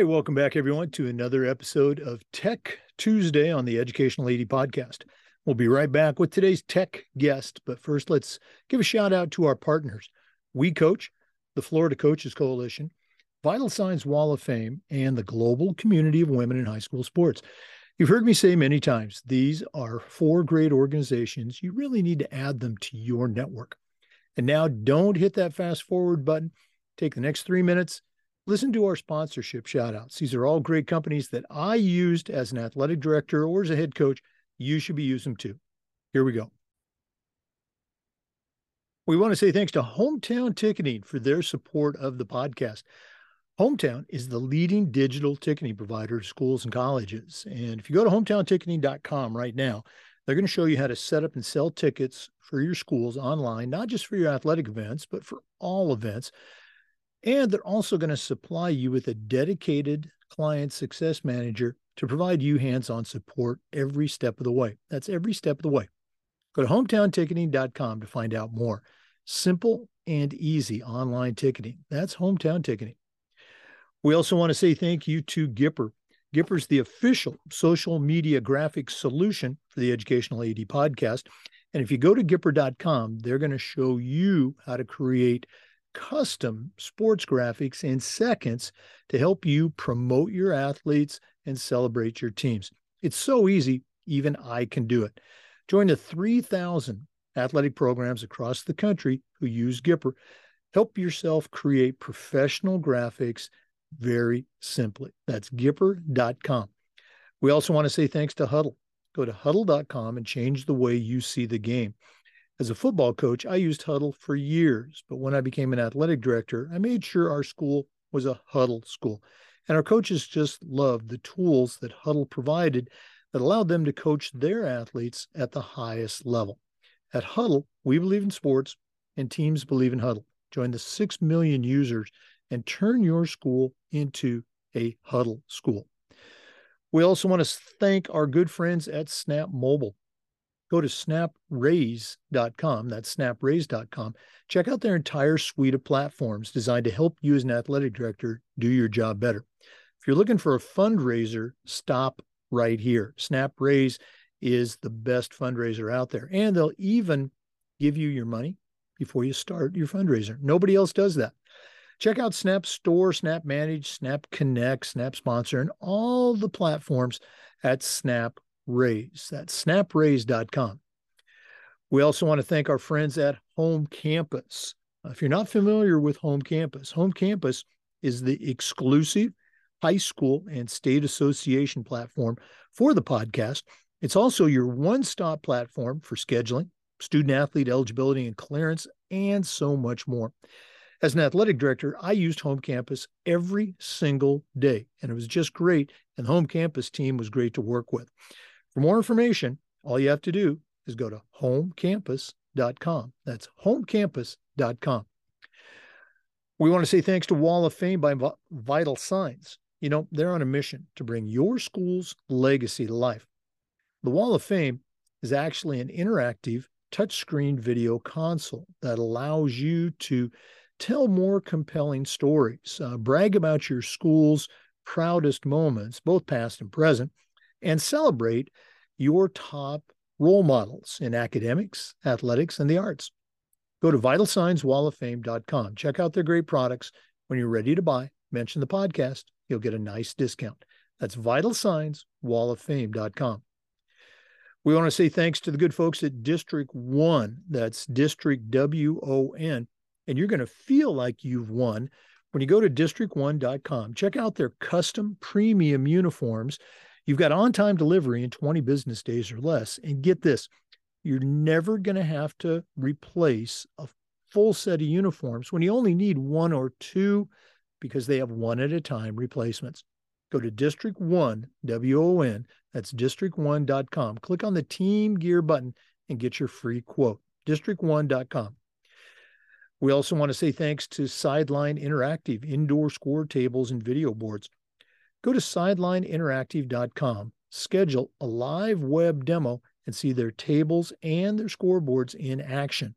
Hey, welcome back, everyone, to another episode of Tech Tuesday on the Educational AD Podcast. We'll be right back with today's tech guest, but first, let's give a shout out to our partners We Coach, the Florida Coaches Coalition, Vital Signs Wall of Fame, and the Global Community of Women in High School Sports. You've heard me say many times, these are four great organizations. You really need to add them to your network. And now don't hit that fast forward button. Take the next three minutes Listen to our sponsorship shout outs. These are all great companies that I used as an athletic director or as a head coach. You should be using them too. Here we go. We want to say thanks to Hometown Ticketing for their support of the podcast. Hometown is the leading digital ticketing provider to schools and colleges. And if you go to hometownticketing.com right now, they're going to show you how to set up and sell tickets for your schools online, not just for your athletic events, but for all events. And they're also going to supply you with a dedicated client success manager to provide you hands on support every step of the way. That's every step of the way. Go to hometownticketing.com to find out more. Simple and easy online ticketing. That's hometown ticketing. We also want to say thank you to Gipper. Gipper's the official social media graphics solution for the Educational AD podcast. And if you go to Gipper.com, they're going to show you how to create custom sports graphics in seconds to help you promote your athletes and celebrate your teams. It's so easy, even I can do it. Join the 3,000 athletic programs across the country who use Gipper. Help yourself create professional graphics very simply. That's Gipper.com. We also want to say thanks to Hudl. Go to hudl.com and change the way you see the game. As a football coach, I used Hudl for years, but when I became an athletic director, I made sure our school was a Hudl school. And our coaches just loved the tools that Hudl provided that allowed them to coach their athletes at the highest level. At Hudl, we believe in sports and teams believe in Hudl. Join the 6 million users and turn your school into a Hudl school. We also want to thank our good friends at Snap Mobile go to snapraise.com. That's snapraise.com. Check out their entire suite of platforms designed to help you as an athletic director do your job better. If you're looking for a fundraiser, stop right here. SnapRaise is the best fundraiser out there, and they'll even give you your money before you start your fundraiser. Nobody else does that. Check out Snap Store, Snap Manage, Snap Connect, Snap Sponsor, and all the platforms at Snap Raise. That's snapraise.com. We also want to thank our friends at Home Campus. if you're not familiar with Home Campus, Home Campus is the exclusive high school and state association platform for the podcast. It's also your one stop platform for scheduling, student athlete eligibility and clearance, and so much more. As an athletic director, I used Home Campus every single day, and it was just great. And the Home Campus team was great to work with. For more information, all you have to do is go to homecampus.com. That's homecampus.com. We want to say thanks to Wall of Fame by Vital Signs. You know, they're on a mission to bring your school's legacy to life. The Wall of Fame is actually an interactive touchscreen video console that allows you to tell more compelling stories, uh, brag about your school's proudest moments, both past and present, and celebrate your top role models in academics, athletics, and the arts. Go to vitalsignswalloffame.com. Check out their great products. When you're ready to buy, mention the podcast. You'll get a nice discount. That's vitalsignswalloffame.com. We want to say thanks to the good folks at District One. That's District W O N. And you're going to feel like you've won when you go to district1.com. Check out their custom premium uniforms You've got on time delivery in 20 business days or less. And get this, you're never going to have to replace a full set of uniforms when you only need one or two because they have one at a time replacements. Go to District 1, W O N, that's district1.com. Click on the Team Gear button and get your free quote. District1.com. We also want to say thanks to Sideline Interactive indoor score tables and video boards. Go to sidelineinteractive.com, schedule a live web demo, and see their tables and their scoreboards in action.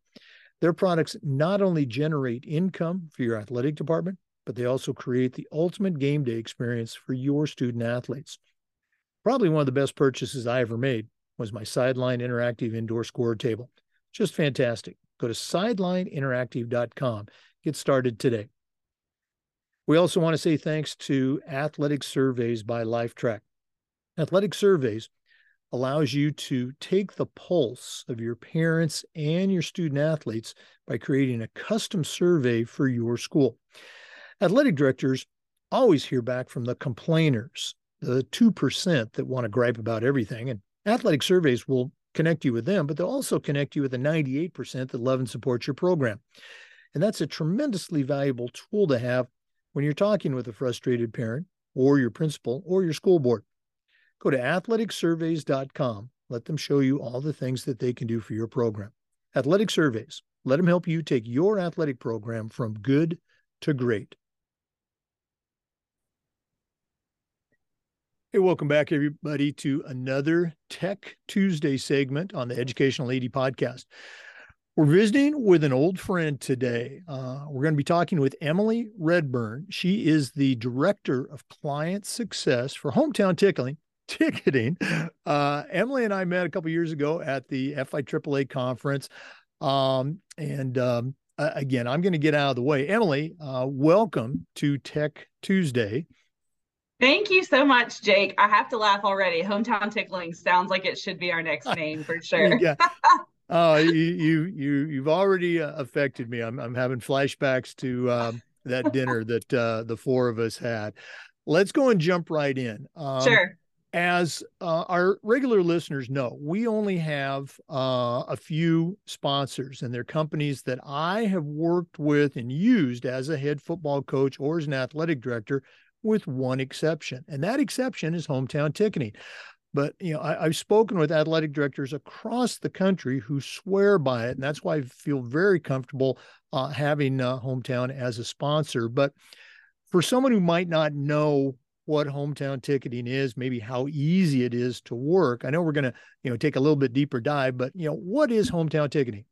Their products not only generate income for your athletic department, but they also create the ultimate game day experience for your student athletes. Probably one of the best purchases I ever made was my Sideline Interactive Indoor Score Table. Just fantastic. Go to sidelineinteractive.com. Get started today. We also want to say thanks to Athletic Surveys by Lifetrack. Athletic Surveys allows you to take the pulse of your parents and your student athletes by creating a custom survey for your school. Athletic directors always hear back from the complainers, the 2% that want to gripe about everything. And athletic surveys will connect you with them, but they'll also connect you with the 98% that love and support your program. And that's a tremendously valuable tool to have when you're talking with a frustrated parent or your principal or your school board. Go to athleticsurveys.com. Let them show you all the things that they can do for your program. Athletic Surveys, let them help you take your athletic program from good to great. Hey, welcome back, everybody, to another Tech Tuesday segment on the Educational AD podcast. We're visiting with an old friend today. Uh, we're going to be talking with Emily Reburn. She is the Director of Client Success for Hometown Tickling ticketing. Uh, Emily and I met a couple years ago at the FIAAA conference. Um, and um, again, I'm going to get out of the way. Emily, uh, welcome to Tech Tuesday. Thank you so much, Jake. I have to laugh already. Hometown Tickling sounds like it should be our next name for sure. yeah. Uh, you, you, you, you've already uh, affected me. I'm, I'm having flashbacks to um, that dinner that uh, the four of us had. Let's go and jump right in. Um, sure as uh, our regular listeners know, we only have uh, a few sponsors, and they're companies that I have worked with and used as a head football coach or as an athletic director, with one exception, and that exception is hometown ticketing. But you know, I, have spoken with athletic directors across the country who swear by it, and that's why I feel very comfortable uh, having uh, hometown as a sponsor. But for someone who might not know what hometown ticketing is, maybe how easy it is to work. I know we're going to, you know, take a little bit deeper dive, but you know, what is hometown ticketing?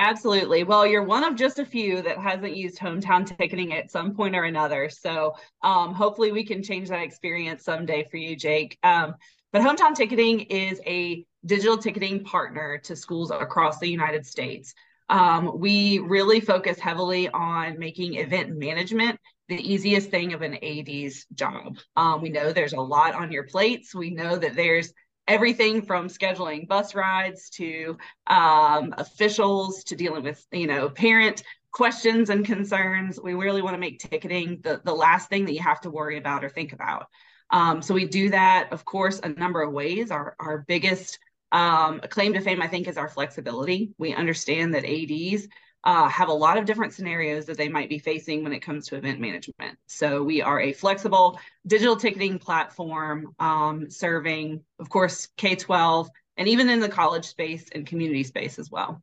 Absolutely. Well, you're one of just a few that hasn't used hometown ticketing at some point or another. So um, hopefully we can change that experience someday for you, Jake. Um, but hometown ticketing is a digital ticketing partner to schools across the United States. Um, we really focus heavily on making event management the easiest thing of an AD's job. Um, we know there's a lot on your plates. We know that there's everything from scheduling bus rides to um, officials to dealing with, you know, parent questions and concerns. We really want to make ticketing the, the last thing that you have to worry about or think about. Um, so we do that, of course, a number of ways. Our, our biggest um, claim to fame, I think, is our flexibility. We understand that ADs uh, have a lot of different scenarios that they might be facing when it comes to event management. So we are a flexible digital ticketing platform um, serving, of course, K 12 and even in the college space and community space as well.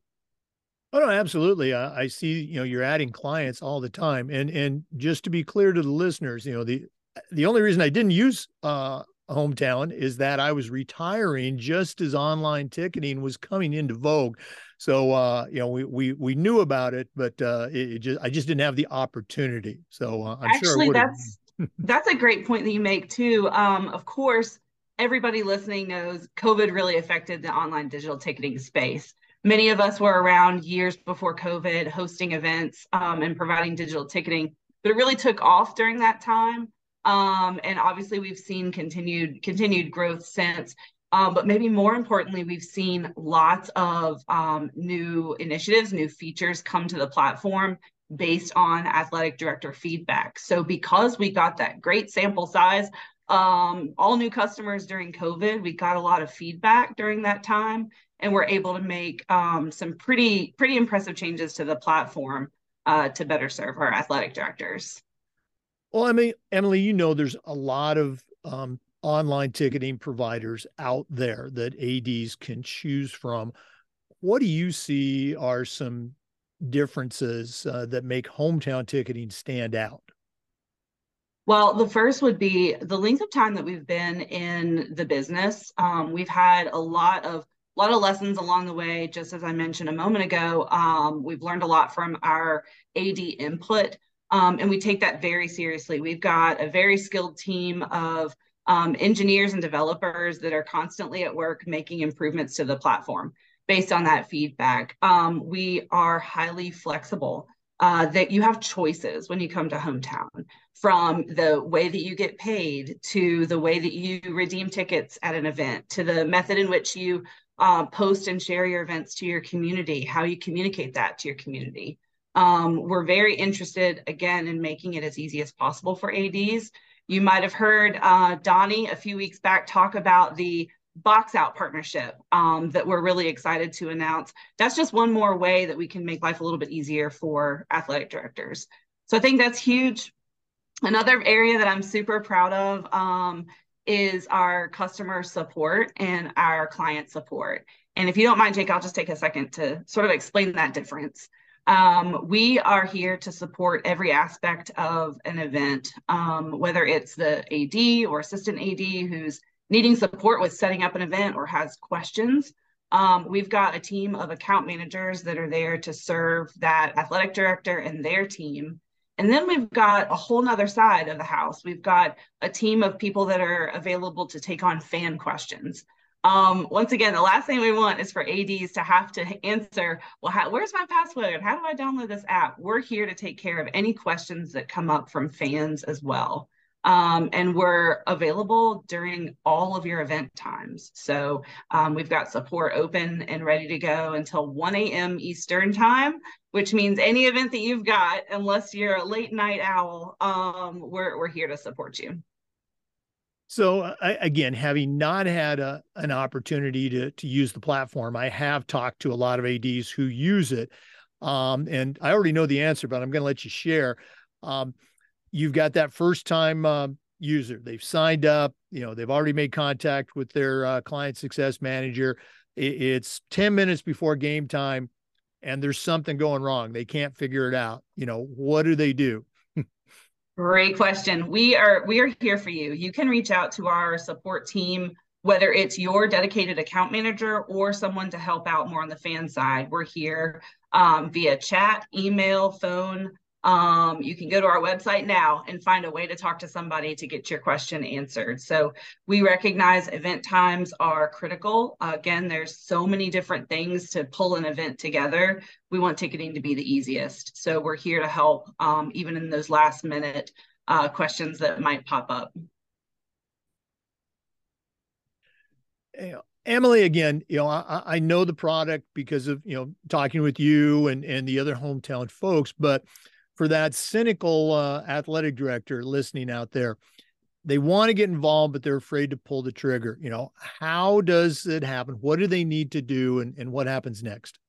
Oh no, absolutely. I, I see. You know, you're adding clients all the time, and and just to be clear to the listeners, you know, the the only reason I didn't use uh, hometown is that I was retiring just as online ticketing was coming into vogue. So uh, you know, we we we knew about it, but uh, it, it just I just didn't have the opportunity. So uh, I'm actually sure that's that's a great point that you make too. Um, of course, everybody listening knows COVID really affected the online digital ticketing space. Many of us were around years before COVID, hosting events um, and providing digital ticketing, but it really took off during that time. Um, and obviously, we've seen continued continued growth since. Um, but maybe more importantly, we've seen lots of um, new initiatives, new features come to the platform based on athletic director feedback. So because we got that great sample size, um, all new customers during COVID, we got a lot of feedback during that time, and we're able to make um, some pretty pretty impressive changes to the platform uh, to better serve our athletic directors. Well, I mean, Emily, you know, there's a lot of um, online ticketing providers out there that ADs can choose from. What do you see are some differences uh, that make hometown ticketing stand out? Well, the first would be the length of time that we've been in the business. Um, we've had a lot of a lot of lessons along the way. Just as I mentioned a moment ago, um, we've learned a lot from our AD input Um, and we take that very seriously. We've got a very skilled team of um, engineers and developers that are constantly at work making improvements to the platform based on that feedback. Um, we are highly flexible. Uh, that you have choices when you come to hometown from the way that you get paid to the way that you redeem tickets at an event to the method in which you uh, post and share your events to your community how you communicate that to your community um, we're very interested again in making it as easy as possible for ads you might have heard uh, Donnie a few weeks back talk about the box out partnership um, that we're really excited to announce. That's just one more way that we can make life a little bit easier for athletic directors. So I think that's huge. Another area that I'm super proud of um, is our customer support and our client support. And if you don't mind, Jake, I'll just take a second to sort of explain that difference. Um, we are here to support every aspect of an event, um, whether it's the AD or assistant AD who's needing support with setting up an event or has questions. Um, we've got a team of account managers that are there to serve that athletic director and their team. And then we've got a whole nother side of the house. We've got a team of people that are available to take on fan questions. Um, once again, the last thing we want is for ADs to have to answer, well, how, where's my password? How do I download this app? We're here to take care of any questions that come up from fans as well. Um, and we're available during all of your event times. So um, we've got support open and ready to go until 1 a.m. Eastern time, which means any event that you've got, unless you're a late night owl, um, we're, we're here to support you. So uh, again, having not had a, an opportunity to to use the platform, I have talked to a lot of ads who use it, um, and I already know the answer, but I'm going to let you share. Um, you've got that first time uh, user; they've signed up. You know, they've already made contact with their uh, client success manager. It, it's ten minutes before game time, and there's something going wrong. They can't figure it out. You know, what do they do? Great question. We are we are here for you. You can reach out to our support team, whether it's your dedicated account manager or someone to help out more on the fan side. We're here um, via chat, email, phone, um, you can go to our website now and find a way to talk to somebody to get your question answered. So we recognize event times are critical. Uh, again, there's so many different things to pull an event together. We want ticketing to be the easiest. So we're here to help um, even in those last minute uh, questions that might pop up. Emily, again, you know, I, I know the product because of, you know, talking with you and, and the other hometown folks, but for that cynical uh, athletic director listening out there. They want to get involved but they're afraid to pull the trigger. You know how does it happen? What do they need to do and, and what happens next?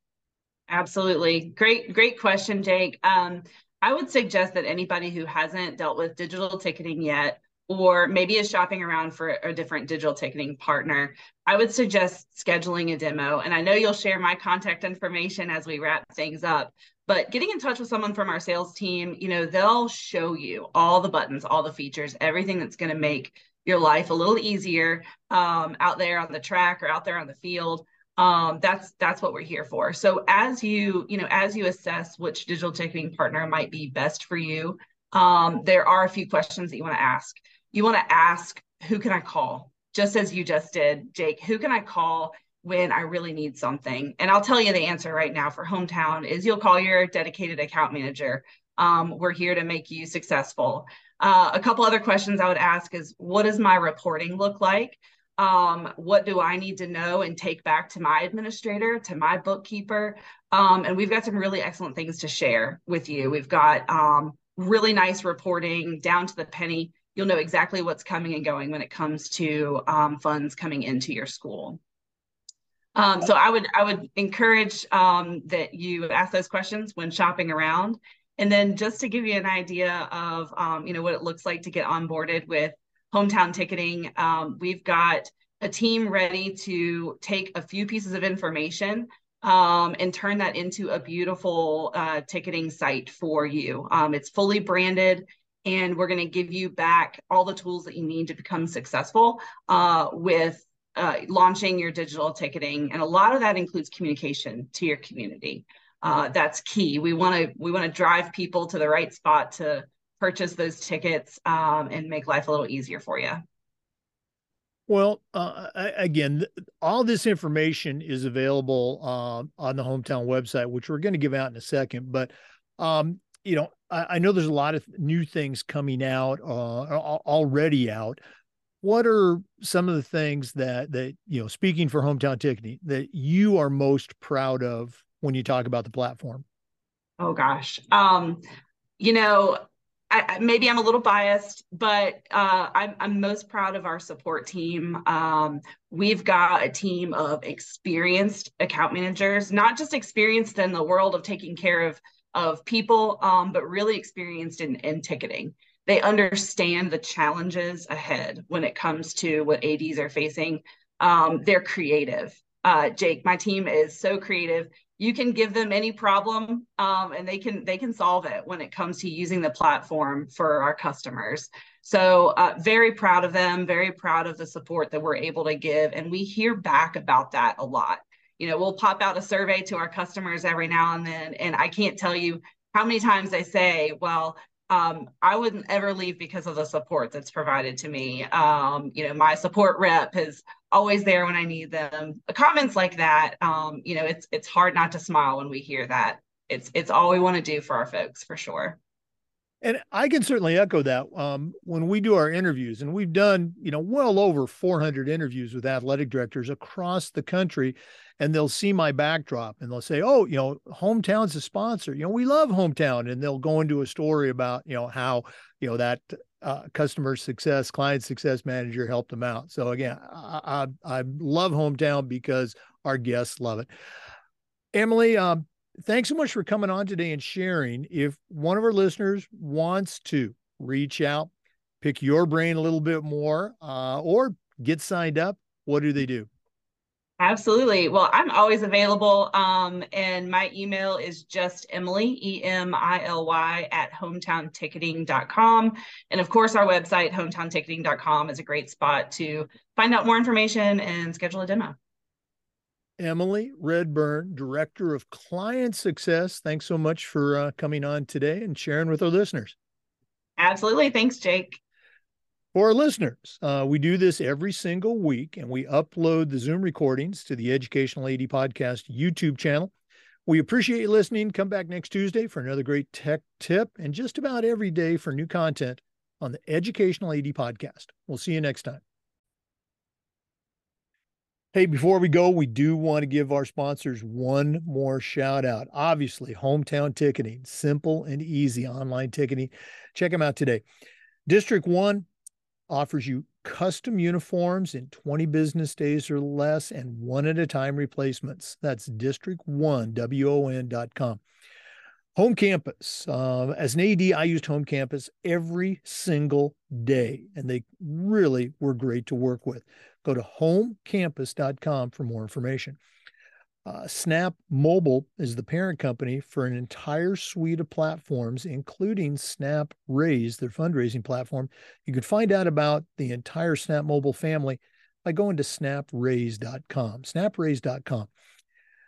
Absolutely. Great great question jake. Um, i would suggest that anybody who hasn't dealt with digital ticketing yet or maybe is shopping around for a different digital ticketing partner, I would suggest scheduling a demo. And I know you'll share my contact information as we wrap things up, but getting in touch with someone from our sales team, you know, they'll show you all the buttons, all the features, everything that's going to make your life a little easier um, out there on the track or out there on the field. Um, that's that's what we're here for. So as you you know as you assess which digital ticketing partner might be best for you, um, there are a few questions that you want to ask. You want to ask, who can I call? Just as you just did, Jake. Who can I call when I really need something. And I'll tell you the answer right now for hometown is you'll call your dedicated account manager. Um, we're here to make you successful. Uh, a couple other questions I would ask is what does my reporting look like? Um, what do I need to know and take back to my administrator, to my bookkeeper? Um, and we've got some really excellent things to share with you. We've got um, really nice reporting down to the penny. You'll know exactly what's coming and going when it comes to um, funds coming into your school. Um, so I would I would encourage um, that you ask those questions when shopping around, and then just to give you an idea of um, you know what it looks like to get onboarded with hometown ticketing, um, we've got a team ready to take a few pieces of information um, and turn that into a beautiful uh, ticketing site for you. Um, it's fully branded and we're going to give you back all the tools that you need to become successful uh, with uh, launching your digital ticketing. And a lot of that includes communication to your community. uh, that's key. We want to we want to drive people to the right spot to purchase those tickets um, and make life a little easier for you. Well, uh, again, all this information is available um, on the hometown website, which we're going to give out in a second. But um, you know, I, I, know there's a lot of new things coming out uh, already out. What are some of the things that that you know, speaking for hometown ticketing, that you are most proud of when you talk about the platform? Oh gosh, um, you know, I, maybe I'm a little biased, but uh, I'm, I'm, most proud of our support team. Um, we've got a team of experienced account managers, not just experienced in the world of taking care of of people, um, but really experienced in, in ticketing. They understand the challenges ahead when it comes to what ADs are facing. Um, they're creative. Uh, Jake, my team is so creative you can give them any problem um, and they can they can solve it when it comes to using the platform for our customers so uh, very proud of them very proud of the support that we're able to give and we hear back about that a lot you know we'll pop out a survey to our customers every now and then and i can't tell you how many times they say well um, I wouldn't ever leave because of the support that's provided to me. Um, you know, my support rep is always there when I need them. Comments like that, um, you know, it's it's hard not to smile when we hear that. It's it's all we want to do for our folks for sure. And I can certainly echo that. Um, when we do our interviews, and we've done, you know, well over 400 interviews with athletic directors across the country, and they'll see my backdrop and they'll say, "Oh, you know, hometown's a sponsor. You know, we love hometown," and they'll go into a story about, you know, how, you know, that uh, customer success, client success manager helped them out. So again, I, I, I love hometown because our guests love it. Emily, um, thanks so much for coming on today and sharing. If one of our listeners wants to reach out, pick your brain a little bit more, uh, or get signed up, what do they do? Absolutely. Well, I'm always available. Um, and my email is just Emily, E M I L Y, at hometownticketing.com. And of course, our website, hometownticketing.com, is a great spot to find out more information and schedule a demo. Emily Reburn, Director of Client Success. Thanks so much for uh, coming on today and sharing with our listeners. Absolutely. Thanks, Jake. For our listeners, uh, we do this every single week and we upload the Zoom recordings to the Educational AD Podcast YouTube channel. We appreciate you listening. Come back next Tuesday for another great tech tip and just about every day for new content on the Educational AD Podcast. We'll see you next time. Hey, before we go, we do want to give our sponsors one more shout out. Obviously, Hometown Ticketing, simple and easy online ticketing. Check them out today. District 1 offers you custom uniforms in 20 business days or less and one at a time replacements. That's District 1, WON.com. Home Campus. Uh, as an AD, I used Home Campus every single day, and they really were great to work with. Go to homecampus.com for more information. Uh, Snap Mobile is the parent company for an entire suite of platforms, including Snap Raise, their fundraising platform. You can find out about the entire Snap Mobile family by going to snapraise.com. Snapraise.com.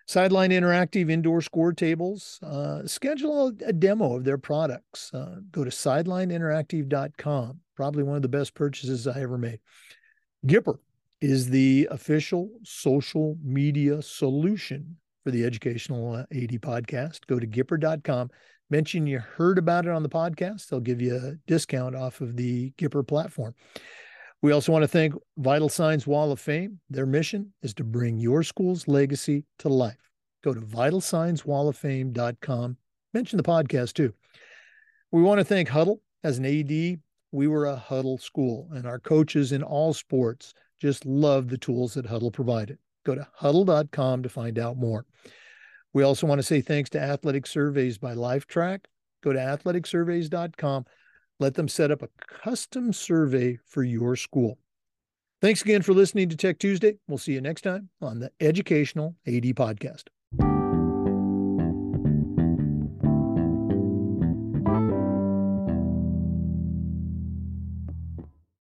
Sideline Interactive indoor score tables. Uh, schedule a, a, demo of their products. Uh, go to sidelineinteractive.com. Probably one of the best purchases I ever made. Gipper is the official social media solution for the Educational AD podcast. Go to Gipper.com, mention you heard about it on the podcast. They'll give you a discount off of the Gipper platform. We also want to thank Vital Signs Wall of Fame. Their mission is to bring your school's legacy to life. Go to vitalsignswalloffame.com. Mention the podcast too. We want to thank Hudl. As an AD, we were a Hudl school, and our coaches in all sports just love the tools that Hudl provided. Go to hudl.com to find out more. We also want to say thanks to Athletic Surveys by Lifetrack. Go to athleticsurveys.com. Let them set up a custom survey for your school. Thanks again for listening to Tech Tuesday. We'll see you next time on the Educational AD Podcast.